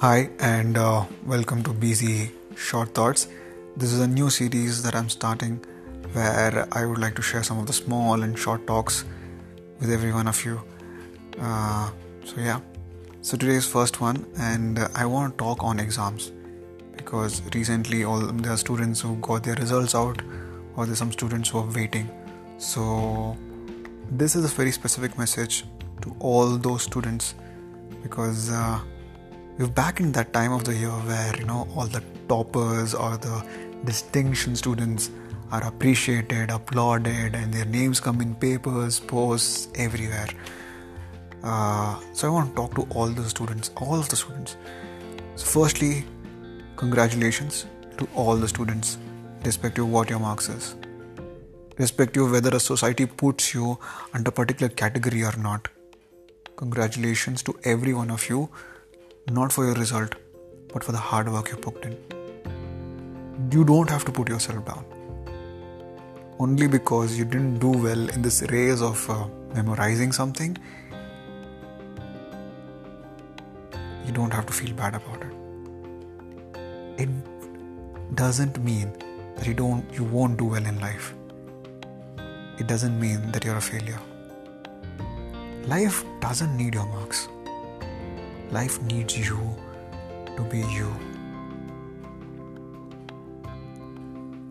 Hi, and uh, welcome to BZ Short Thoughts. This is a new series that I'm starting where I would like to share some of the small and short talks with every one of you. Uh, so, yeah, so today's first one, and uh, I want to talk on exams because recently all there are students who got their results out, or there's some students who are waiting. So, this is a very specific message to all those students because uh, we're back in that time of the year where you know all the toppers or the distinction students are appreciated applauded and their names come in papers posts everywhere. Uh, so i want to talk to all the students all of the students. So firstly congratulations to all the students irrespective of what your marks is. Irrespective of whether a society puts you under a particular category or not. Congratulations to every one of you, not for your result, but for the hard work you put in. You don't have to put yourself down. Only because you didn't do well in this race of uh, memorizing something, you don't have to feel bad about it. It doesn't mean that you don't you won't do well in life. It doesn't mean that you're a failure. Life doesn't need your marks. Life needs you to be you.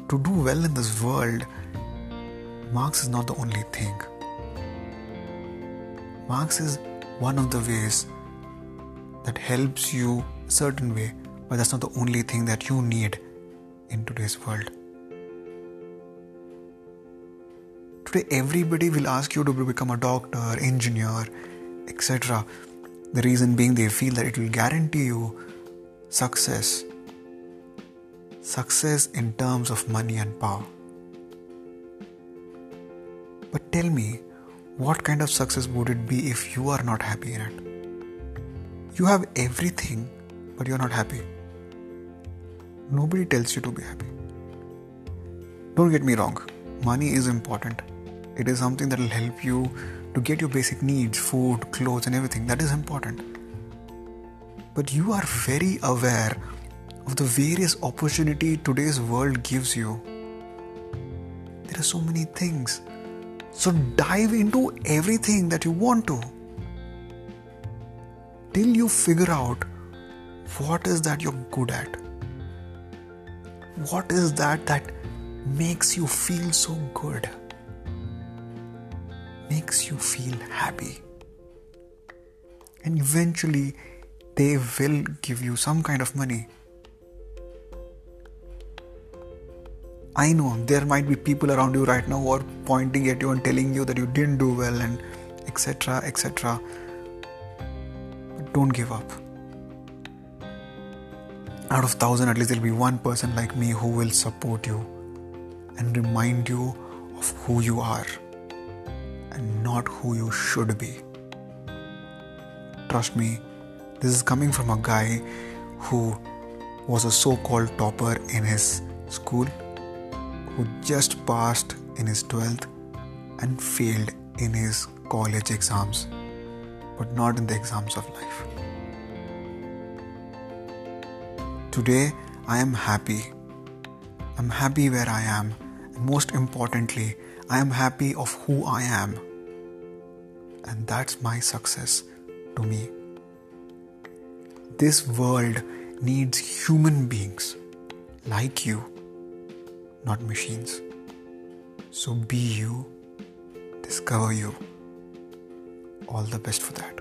To do well in this world, marks is not the only thing. Marks is one of the ways that helps you a certain way, but that's not the only thing that you need in today's world. Today, everybody will ask you to become a doctor, engineer, etc. The reason being they feel that it will guarantee you success. Success in terms of money and power. But tell me, what kind of success would it be if you are not happy in it? You have everything, but you're not happy. Nobody tells you to be happy. Don't get me wrong, money is important it is something that will help you to get your basic needs food clothes and everything that is important. But you are very aware of the various opportunity today's world gives you. There are so many things. So dive into everything that you want to till you figure out what is that you're good at. What is that that makes you feel so good makes you feel happy. And eventually, they will give you some kind of money. I know there might be people around you right now who are pointing at you and telling you that you didn't do well and etc. etc. But don't give up. Out of thousand, at least there'll be one person like me who will support you and remind you of who you are and not who you should be. Trust me, this is coming from a guy who was a so called topper in his school, who just passed in his 12th and failed in his college exams, but not in the exams of life. Today, I am happy. I'm happy where I am, and most importantly, I am happy of who I am. And that's my success to me. This world needs human beings like you, not machines. So be you, discover you. All the best for that.